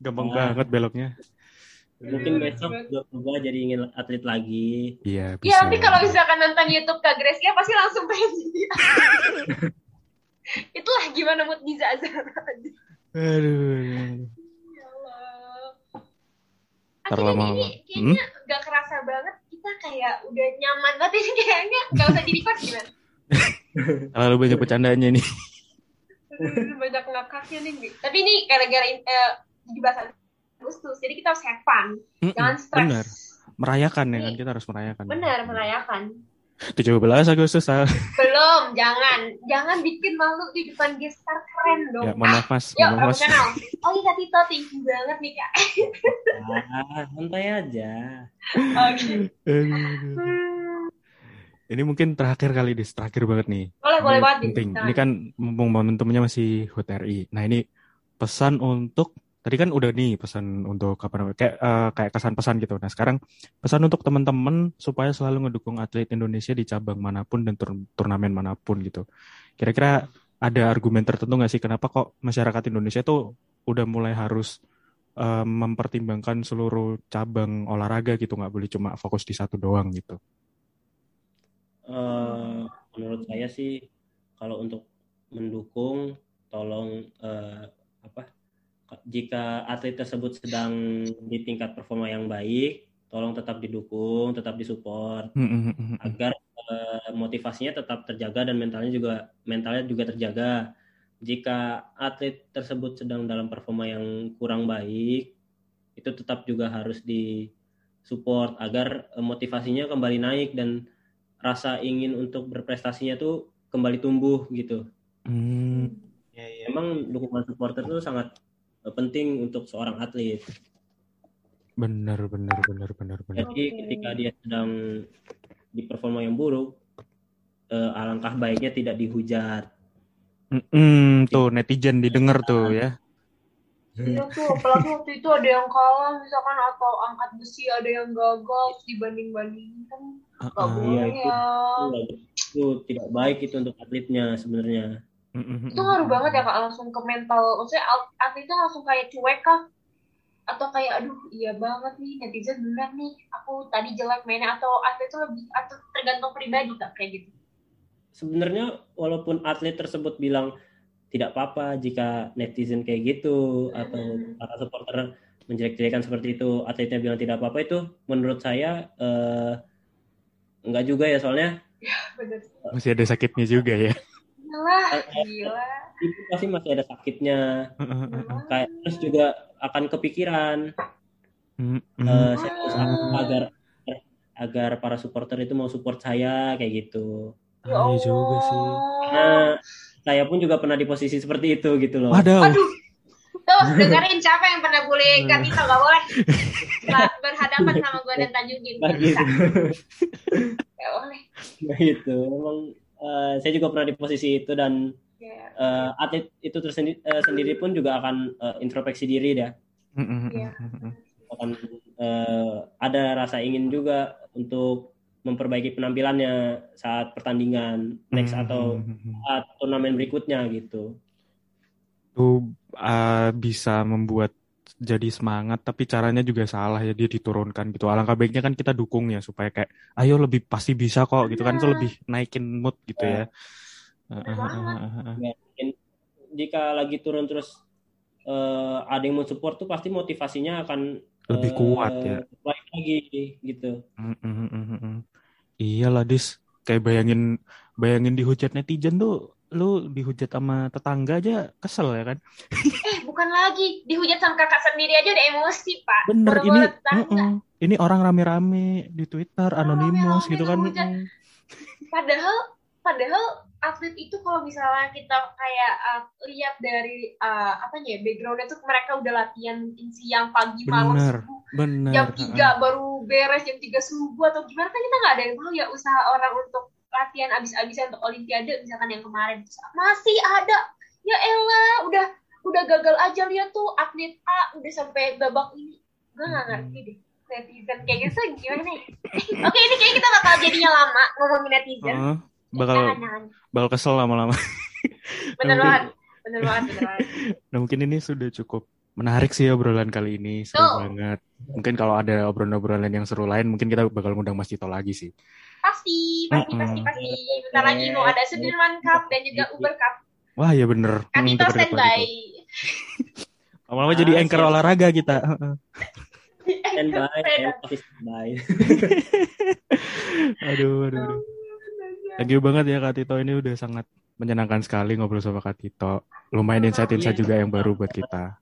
Gampang nah. banget beloknya. Mungkin besok gue jadi ingin atlet lagi. Iya, ya, bisa. Ya, nanti kalau misalkan nonton YouTube Kak ya pasti langsung pengen jadi Itulah gimana mood Giza Azara. Aduh. Ya Allah. Akhirnya Ini kayaknya hmm? gak kerasa banget kita kayak udah nyaman tapi kayaknya gak usah di-record gimana? Terlalu banyak bercandanya nih. banyak ngakaknya nih. Tapi ini gara-gara eh, 17 Agustus. Jadi kita harus have fun, mm -mm, jangan stres. Bener. Merayakan ya kan kita harus merayakan. Bener merayakan. 17 Agustus ah. Belum, jangan. Jangan bikin malu di depan gestar keren dong. Ya, ah. mohon maaf Mas. Ya, Yuk, mas. Oh iya Tito, thank you banget nih Kak. ah, santai aja. Oke. Okay. Ini mungkin terakhir kali di terakhir banget nih. Boleh, ini boleh banget. Penting. Ini nah. kan momentumnya masih HUT RI. Nah, ini pesan untuk tadi kan udah nih pesan untuk apa namanya kayak eh, kayak kesan pesan gitu. Nah, sekarang pesan untuk teman-teman supaya selalu ngedukung atlet Indonesia di cabang mana pun dan tur- turnamen mana pun gitu. Kira-kira ada argumen tertentu nggak sih kenapa kok masyarakat Indonesia tuh udah mulai harus eh, mempertimbangkan seluruh cabang olahraga gitu nggak boleh cuma fokus di satu doang gitu. Eh, menurut saya sih kalau untuk mendukung tolong eh, apa jika atlet tersebut sedang di tingkat performa yang baik tolong tetap didukung tetap disupport agar eh, motivasinya tetap terjaga dan mentalnya juga mentalnya juga terjaga jika atlet tersebut sedang dalam performa yang kurang baik itu tetap juga harus disupport agar eh, motivasinya kembali naik dan rasa ingin untuk berprestasinya tuh kembali tumbuh gitu. Hmm. Emang dukungan supporter itu sangat penting untuk seorang atlet. Benar, benar, benar, benar, benar. Jadi Oke. ketika dia sedang di performa yang buruk, eh, alangkah baiknya tidak dihujat. Mm-mm, tuh netizen didengar tuh ya. Iya tuh, apalagi waktu itu ada yang kalah misalkan atau angkat besi ada yang gagal kan Ah, gak ah. boleh Iya, itu- ya. Itu, itu tidak baik itu untuk atletnya sebenarnya. Mm-mm, Itu ngaruh banget ya kak langsung ke mental. Maksudnya at- atletnya langsung kayak cuek kah? Atau kayak aduh iya banget nih netizen bener nih aku tadi jelek mainnya atau atlet itu lebih atau tergantung pribadi kak kayak gitu. Sebenarnya walaupun atlet tersebut bilang tidak apa-apa jika netizen kayak gitu atau para supporter menjelek-jelekan seperti itu, atletnya bilang tidak apa-apa itu menurut saya eh, enggak juga ya soalnya Bener. Masih ada sakitnya juga ya. Lah, gila. itu pasti masih ada sakitnya kayak terus juga akan kepikiran eh, saya harus apa agar agar para supporter itu mau support saya kayak gitu Ya Ah, iya juga sih. karena saya pun juga pernah di posisi seperti itu gitu loh Waduh. Aduh. Tuh, dengerin siapa yang pernah bully Kak Tito, gak boleh. Ba- berhadapan sama gue dan Tanjungin. Nah, Gak bisa. gitu Gak boleh. Nah, gitu emang eh, saya juga pernah di posisi itu dan Ya. eh, atlet itu tersendiri eh, sendiri pun juga akan eh, introspeksi diri ya Iya. mm-mm. akan eh, ada rasa ingin juga untuk memperbaiki penampilannya saat pertandingan next atau Mm-mm. saat turnamen berikutnya gitu Itu ah, bisa membuat jadi semangat tapi caranya juga salah ya dia diturunkan gitu. Alangkah baiknya kan kita dukung ya supaya kayak ayo lebih pasti bisa kok gitu kan itu Benar. lebih naikin mood gitu ya. Ya, mungkin jika lagi turun terus eh, ada yang mau support tuh pasti motivasinya akan Lebih eh, kuat ya. baik lagi gitu Mm-mm-mm-mm. Iyalah dis, kayak bayangin bayangin dihujat netizen tuh, lu dihujat sama tetangga aja kesel ya kan? Eh, bukan lagi. Dihujat sama kakak sendiri aja udah emosi, Pak. Bener ini, tetangga. mm-mm. ini orang rame-rame di Twitter, anonimus rame-rame gitu kan? ngehujat. Mm. Padahal, padahal atlet itu kalau misalnya kita kayak uh, lihat dari uh, apa ya backgroundnya tuh mereka udah latihan siang pagi malam Bener, subuh bener. jam ha-ha. 3 baru beres jam 3 subuh atau gimana kan kita nggak ada yang tahu ya usaha orang untuk latihan abis-abisan untuk olimpiade misalkan yang kemarin masih ada ya elah udah udah gagal aja lihat tuh atlet A udah sampai babak ini gue nggak Hmm. ngerti deh netizen kayak gitu gimana nih? Oke ini kayak kita bakal jadinya lama ngomongin netizen. Uh, bakal Jangan, jangan. bakal kesel lama-lama. Bener Nah, banget. Bener banget, bener banget. Nah mungkin ini sudah cukup menarik sih obrolan kali ini seru Betul. banget. Mungkin kalau ada obrolan-obrolan yang seru lain mungkin kita bakal ngundang Mas Tito lagi sih. Pasti, pasti, Mm-mm. pasti, pasti. Bentar lagi mau ada Sudirman Cup dan juga Uber Cup. Wah ya bener. Kan Hmm, standby. Lama-lama jadi Ah, anchor siap. olahraga kita. Heeh. Standby, pasti standby. aduh, aduh, aduh. Thank you banget ya Kak Tito. Ini udah sangat menyenangkan sekali ngobrol sama Kak Tito. Lumayan insight-insight Iya. juga yang baru buat kita.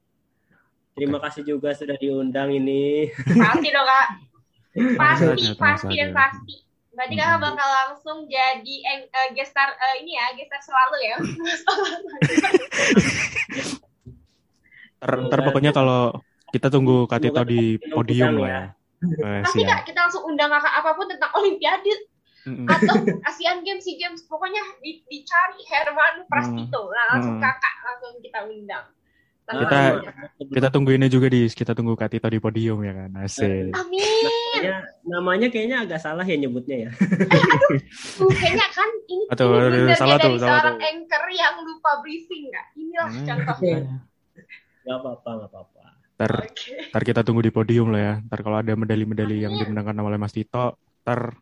Terima kasih juga sudah diundang ini. Pasti dong kak. Pasti, tenang pasti dan pasti. Berarti kakak Hmm. bakal langsung jadi eh, gestar eh, ini ya, gestar selalu ya. Ntar, ntar pokoknya kalau kita tunggu Kak Tito di podium lah ya. Pasti siap. kak, kita langsung undang kakak apa pun tentang Olimpiade atau Asian Games, SEA Games, pokoknya di- dicari Herman Prastito, nah, langsung kakak langsung kita undang. Kita-. Kita tunggu ini juga di kita tunggu Kak Tito di podium ya kan. Asik. Amin. Namanya, namanya kayaknya agak salah ya nyebutnya ya. Tuh, kayaknya kan ini, Aduh, ini aduh, bener salah tuh, dari salah seorang tuh. anchor yang lupa briefing nggak? Inilah Hmm, contohnya. Gak apa-apa, gak apa-apa. Ntar, Oke. ntar kita tunggu di podium lah ya. Ntar kalau ada medali-medali yang Amin. dimenangkan oleh Mas Tito, ntar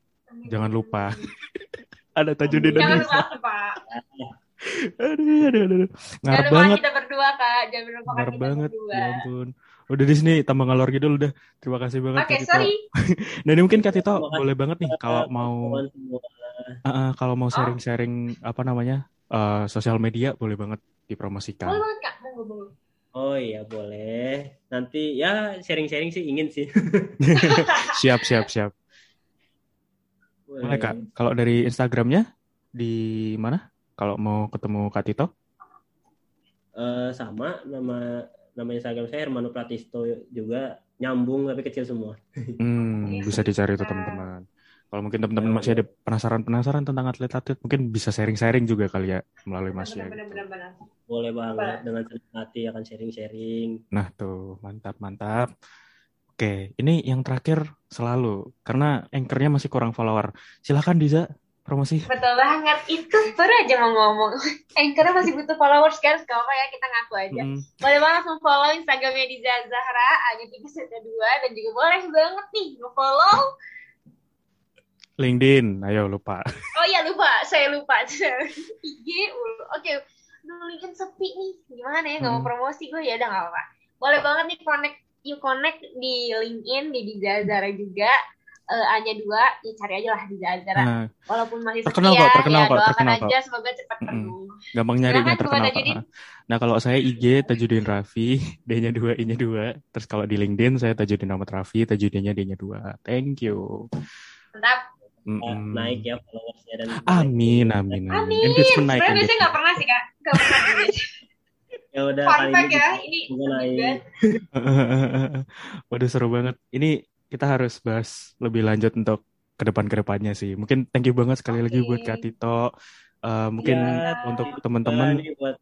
Jangan lupa. ada Tajudin Jangan Indonesia. lupa, Pak. Aduh, aduh, aduh. Jangan Ngarep lupa banget. kita berdua, Kak. Jangan lupa kita banget. berdua. Ya ampun. Udah di sini tambah ngalor gitu udah. Terima kasih banget Oke, Tito. sorry. Nah, ini mungkin Kak Tito boleh banget nih kalau mau uh, uh, kalau Oh. mau sharing-sharing apa namanya? uh, sosial media boleh banget dipromosikan. Boleh banget, Kak. Monggo, monggo. Oh iya boleh. Nanti ya sharing-sharing sih ingin sih. siap, siap, siap. Boleh Kak. Kalau dari Instagramnya di mana? Kalau mau ketemu Kak Tito? Eh, sama nama nama Instagram saya Hermano Pratisto juga nyambung tapi kecil semua. Hmm, Iya, bisa dicari tuh teman-teman. Kalau mungkin teman-teman masih ada penasaran-penasaran tentang atlet-atlet, mungkin bisa sharing-sharing juga kali ya melalui Mas ya. Benar. Boleh banget dengan senang hati akan sharing-sharing. Nah tuh, mantap, mantap. Oke, ini yang terakhir selalu, karena anchornya masih kurang follower. Silakan Diza, promosi. Betul banget. Itu baru aja mau ngomong. Anchornya masih butuh followers kan? Gak apa ya, kita ngaku aja. Mm, Boleh banget langsung follow Instagramnya di Zahra, hanya tiga satu dua dan juga boleh banget nih nge-follow. LinkedIn, ayo lupa. Oh iya lupa, saya lupa. IG, oke. Duh, LinkedIn sepi nih. Gimana ya? Gak mau promosi gue ya udah gak apa-apa. Boleh banget nih connect, you connect di LinkedIn, di di Zahra juga. Eh, hanya dua, ya cari aja lah di Zahra. Nah, Walaupun masih sepi terkenal ya, kok, terkenal ya kok, doakan terkenal aja semoga cepat penuh. gampang nyarinya terkenal kok. Nah, kalau saya IG Tajudin Raffi, D-nya 2, I-nya 2. Terus kalau di LinkedIn saya Tajudin Ahmad Raffi, Tajudinnya D-nya 2. Thank you. Mantap. Eh, Mm-mm. naik ya followersnya dan Amin, amin, amin. Amin. Engagement naik, Sebenarnya biasanya engagement. nggak pernah sih kak. Nggak pernah. ya udah Fun kali fact ini ya, ini. Waduh seru banget. Ini kita harus bahas lebih lanjut untuk ke depan ke depannya sih. Mungkin thank you banget sekali lagi Oke. buat Kak Tito. Eh, mungkin Ya, untuk teman-teman buat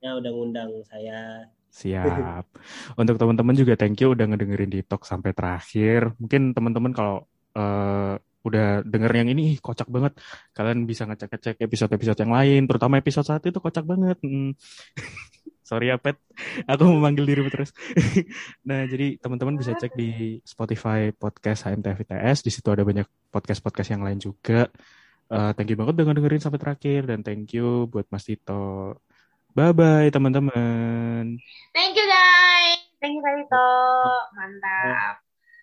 udah ngundang saya. siap. Untuk teman-teman juga thank you udah ngedengerin di talk sampai terakhir. Mungkin teman-teman kalau eh, udah denger yang ini kocak banget, kalian bisa ngecek-ngecek episode-episode yang lain, terutama episode satu itu kocak banget. Hmm. Sorry ya Pet, aku memanggil dirimu terus. nah jadi teman-teman bisa cek di Spotify podcast HMTF ITS, di situ ada banyak podcast-podcast yang lain juga. Eh, thank you banget udah ngedengerin sampai terakhir dan thank you buat Mas Tito. Bye bye teman-teman. Thank you guys. Thank you Tito. Mantap.